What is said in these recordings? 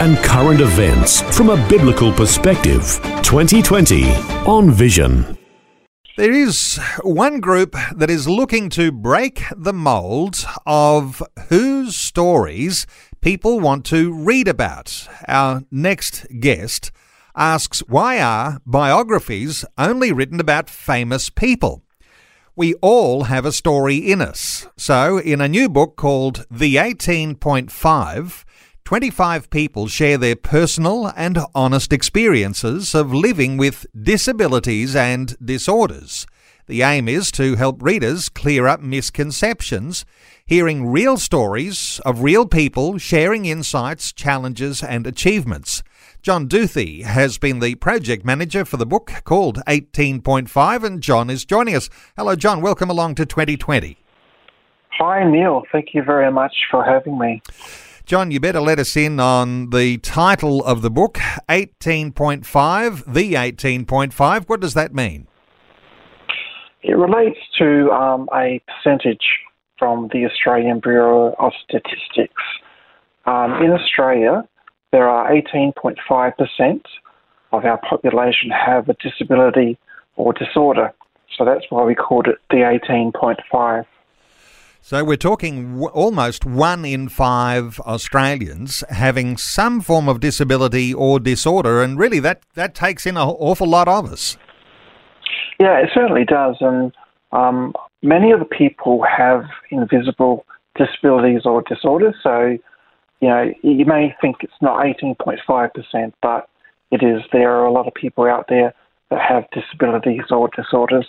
and current events from a biblical perspective. 2020 on Vision. There is one group that is looking to break the mould of whose stories people want to read about. Our next guest asks why are biographies only written about famous people? We all have a story in us. So, in a new book called The 18.5, 25 people share their personal and honest experiences of living with disabilities and disorders. The aim is to help readers clear up misconceptions, hearing real stories of real people sharing insights, challenges, and achievements. John Duthie has been the project manager for the book called 18.5, and John is joining us. Hello, John. Welcome along to 2020. Hi, Neil. Thank you very much for having me. John, you better let us in on the title of the book, 18.5, the 18.5. What does that mean? It relates to um, a percentage from the Australian Bureau of Statistics. Um, in Australia, there are 18.5% of our population have a disability or disorder. So that's why we called it the 18.5. So we're talking w- almost one in five Australians having some form of disability or disorder, and really that, that takes in an awful lot of us. Yeah, it certainly does. And um, many of the people have invisible disabilities or disorders. So, you know, you may think it's not 18.5%, but it is. There are a lot of people out there that have disabilities or disorders.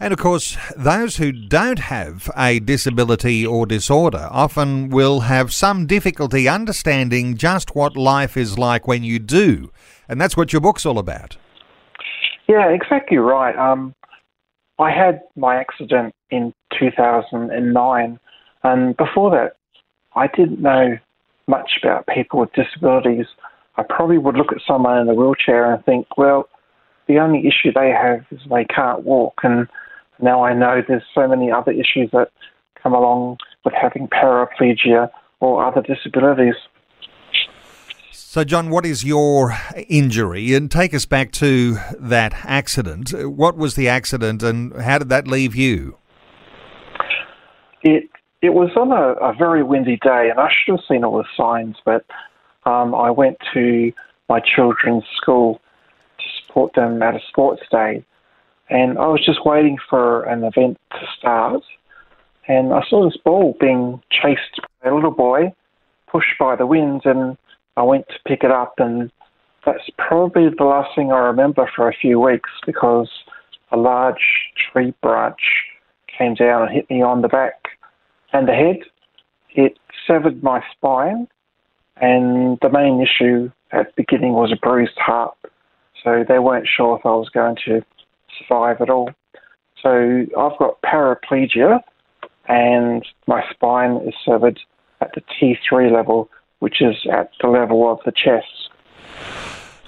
And of course, those who don't have a disability or disorder often will have some difficulty understanding just what life is like when you do. And that's what your book's all about. Yeah, exactly right. Um, I had my accident in 2009, and before that, I didn't know much about people with disabilities. I probably would look at someone in a wheelchair and think, well, the only issue they have is they can't walk, and now I know there's so many other issues that come along with having paraplegia or other disabilities. So, John, what is your injury? And take us back to that accident. What was the accident and how did that leave you? It it was on a, a very windy day, and I should have seen all the signs, but um, I went to my children's school support them at a sports day, and I was just waiting for an event to start, and I saw this ball being chased by a little boy, pushed by the wind, and I went to pick it up, and that's probably the last thing I remember for a few weeks because a large tree branch came down and hit me on the back and the head. It severed my spine, and the main issue at the beginning was a bruised heart. So they weren't sure if I was going to survive at all. So I've got paraplegia, and my spine is severed at the T3 level, which is at the level of the chest.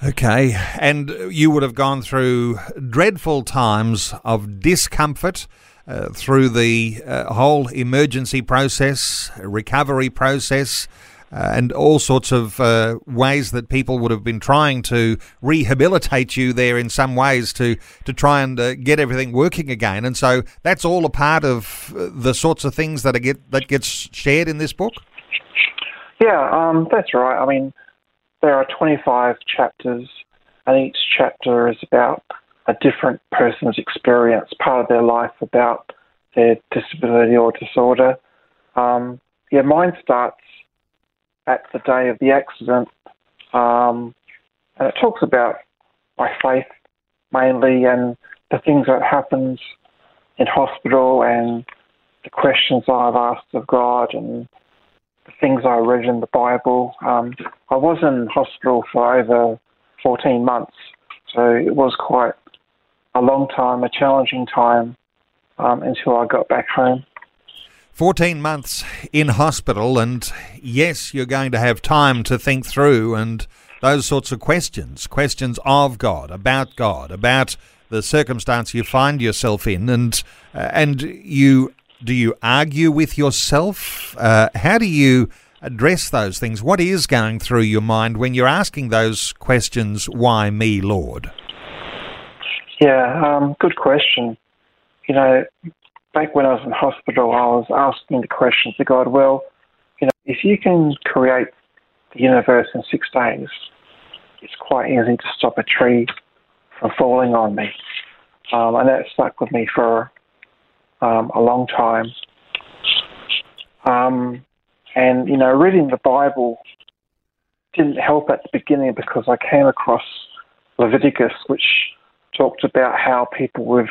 Okay, and you would have gone through dreadful times of discomfort uh, through the uh, whole emergency process, recovery process, uh, and all sorts of uh, ways that people would have been trying to rehabilitate you there in some ways to to try and uh, get everything working again. And so that's all a part of uh, the sorts of things that get that gets shared in this book. Yeah, um, that's right. I mean, there are 25 chapters, and each chapter is about a different person's experience, part of their life about their disability or disorder. Um, yeah, mine starts at the day of the accident, um, and it talks about my faith mainly and the things that happens in hospital and the questions I've asked of God and the things I read in the Bible. Um, I was in hospital for over 14 months So it was quite a long time, a challenging time um, until I got back home. 14 months in hospital, and yes, you're going to have time to think through and those sorts of questions questions of God, about God, about the circumstance you find yourself in, and, uh, and you do you argue with yourself? Uh, how do you address those things? What is going through your mind when you're asking those questions, why me, Lord? Yeah, um, good question. You know, back when I was in hospital, I was asking the question to God, well, you know, if you can create the universe in six days, it's quite easy to stop a tree from falling on me. Um, and that stuck with me for um, a long time. Um, and, you know, reading the Bible didn't help at the beginning because I came across Leviticus, which talked about how people with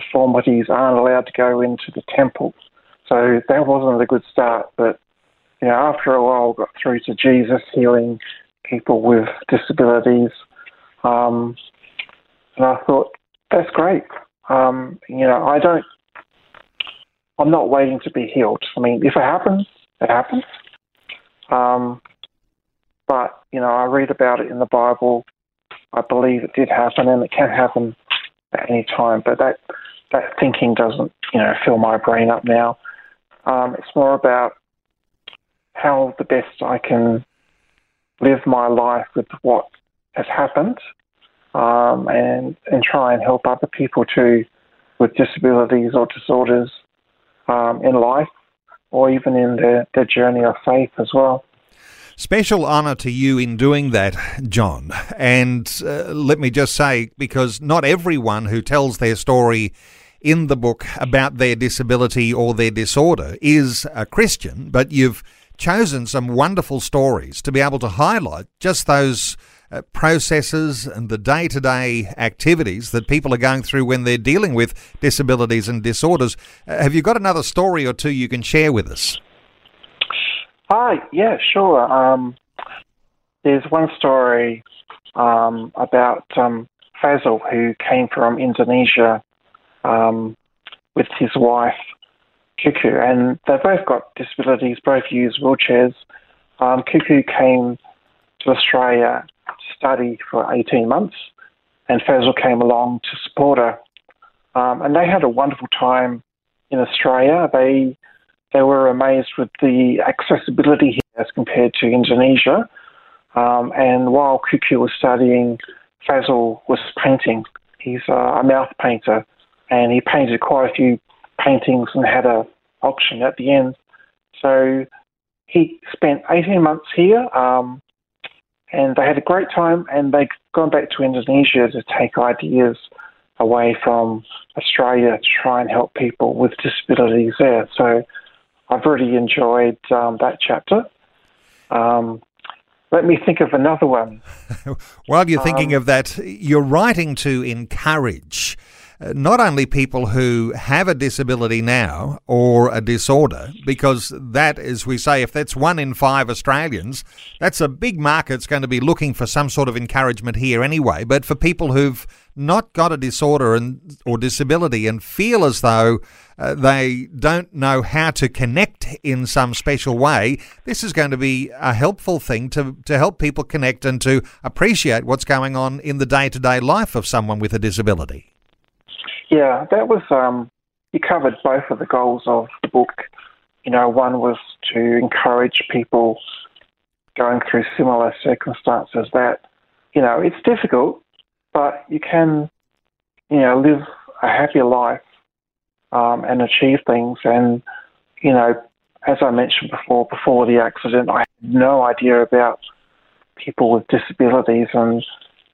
deformities aren't allowed to go into the temple. So that wasn't a good start. But you know, after a while, got through to Jesus healing people with disabilities, um, and I thought that's great. Um, you know, I don't. I'm not waiting to be healed. I mean, if it happens, it happens. Um, but you know, I read about it in the Bible. I believe it did happen, and it can happen at any time. But that that thinking doesn't, you know, fill my brain up now. Um, it's more about how the best I can live my life with what has happened, um, and and try and help other people too with disabilities or disorders um, in life, or even in their, their journey of faith as well. Special honour to you in doing that, John. And uh, let me just say, because not everyone who tells their story in the book about their disability or their disorder is a Christian, but you've chosen some wonderful stories to be able to highlight just those uh, processes and the day to day activities that people are going through when they're dealing with disabilities and disorders. Uh, have you got another story or two you can share with us? Hi, yeah, sure. Um, there's one story um, about um, Fazil who came from Indonesia um, with his wife, Kuku, and they both got disabilities, both use wheelchairs. Um, Kuku came to Australia to study for 18 months, and Fazil came along to support her. Um, and they had a wonderful time in Australia. They they were amazed with the accessibility here as compared to Indonesia. Um, and while Kuku was studying, Fazil was painting. He's a mouth painter, and he painted quite a few paintings and had a auction at the end. So he spent 18 months here, um, and they had a great time, and they've gone back to Indonesia to take ideas away from Australia to try and help people with disabilities there. So I've really enjoyed um, that chapter. Um, let me think of another one. While you're thinking um, of that, you're writing to encourage not only people who have a disability now or a disorder, because that, as we say, if that's one in five Australians, that's a big market that's going to be looking for some sort of encouragement here anyway. But for people who've not got a disorder and or disability and feel as though uh, they don't know how to connect in some special way, this is going to be a helpful thing to, to help people connect and to appreciate what's going on in the day to day life of someone with a disability. Yeah, that was, um, you covered both of the goals of the book. You know, one was to encourage people going through similar circumstances that, you know, it's difficult, but you can, you know, live a happier life um, and achieve things. And, you know, as I mentioned before, before the accident, I had no idea about people with disabilities. And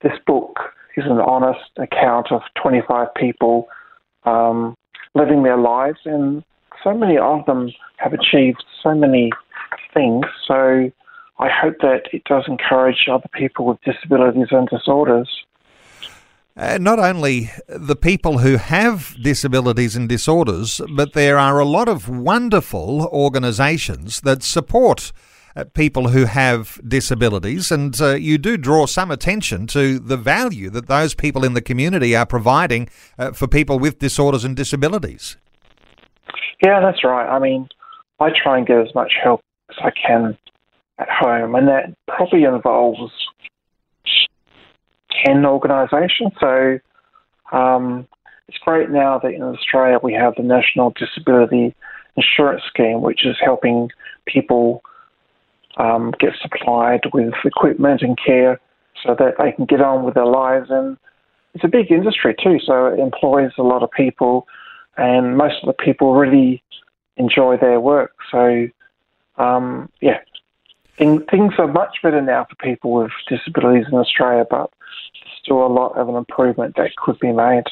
this book is an honest account of 25 people um, living their lives, and so many of them have achieved so many things. So I hope that it does encourage other people with disabilities and disorders. Uh, not only the people who have disabilities and disorders, but there are a lot of wonderful organisations that support people who have disabilities, and uh, you do draw some attention to the value that those people in the community are providing uh, for people with disorders and disabilities. Yeah, that's right. I mean, I try and get as much help as I can at home, and that probably involves 10 organisations. So um, it's great now that in Australia we have the National Disability Insurance Scheme, which is helping people um, get supplied with equipment and care so that they can get on with their lives. And it's a big industry too, so it employs a lot of people, and most of the people really enjoy their work. So, um, yeah, things are much better now for people with disabilities in Australia, but still a lot of an improvement that could be made.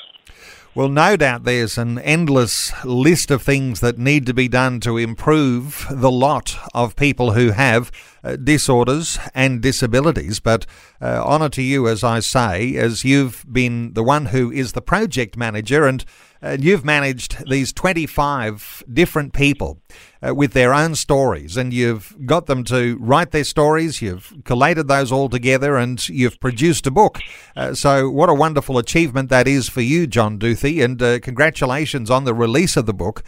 Well, no doubt there's an endless list of things that need to be done to improve the lot of people who have uh, disorders and disabilities. But uh, honour to you, as I say, as you've been the one who is the project manager and and you've managed these 25 different people uh, with their own stories, and you've got them to write their stories. You've collated those all together, and you've produced a book. Uh, so, what a wonderful achievement that is for you, John Duthie, and uh, congratulations on the release of the book.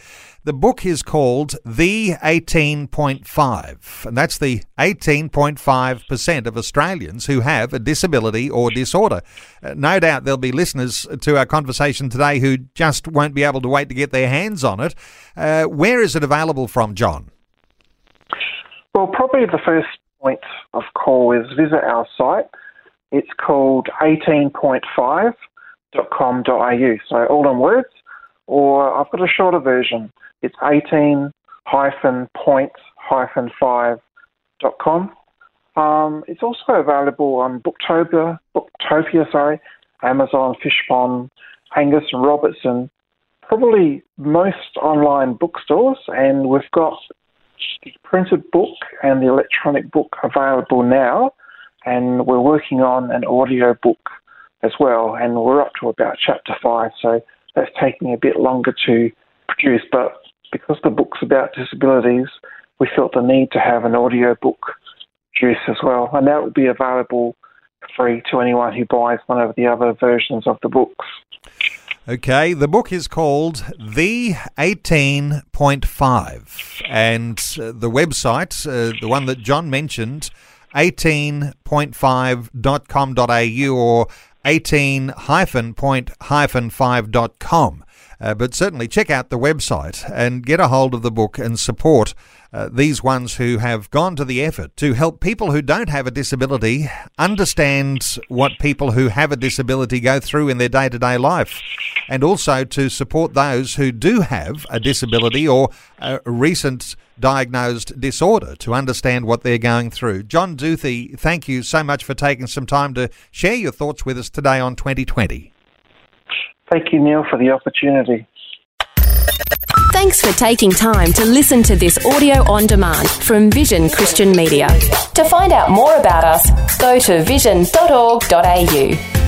The book is called The 18.5, and that's the 18.5% of Australians who have a disability or disorder. Uh, no doubt there'll be listeners to our conversation today who just won't be able to wait to get their hands on it. Uh, where is it available from, John? Well, probably the first point of call is visit our site. It's called 18.5.com.au, so all in words, or I've got a shorter version. It's 18 points 5.com. Um, it's also available on Booktopia, Booktopia, sorry, Amazon, Fishpond, Angus and Robertson, probably most online bookstores, and we've got the printed book and the electronic book available now, and we're working on an audio book as well, and we're up to about chapter five, so that's taking a bit longer to produce, but because the book's about disabilities, we felt the need to have an audio book produced as well, and that will be available free to anyone who buys one of the other versions of the books. Okay, the book is called The 18.5, and uh, the website, uh, the one that John mentioned, 18.5.com.au or 18-point-5.com. Uh, but certainly check out the website and get a hold of the book and support uh, these ones who have gone to the effort to help people who don't have a disability understand what people who have a disability go through in their day to day life, and also to support those who do have a disability or a recent diagnosed disorder to understand what they're going through. John Duthie, thank you so much for taking some time to share your thoughts with us today on 2020. Thank you, Neil, for the opportunity. Thanks for taking time to listen to this audio on demand from Vision Christian Media. To find out more about us, go to vision.org.au.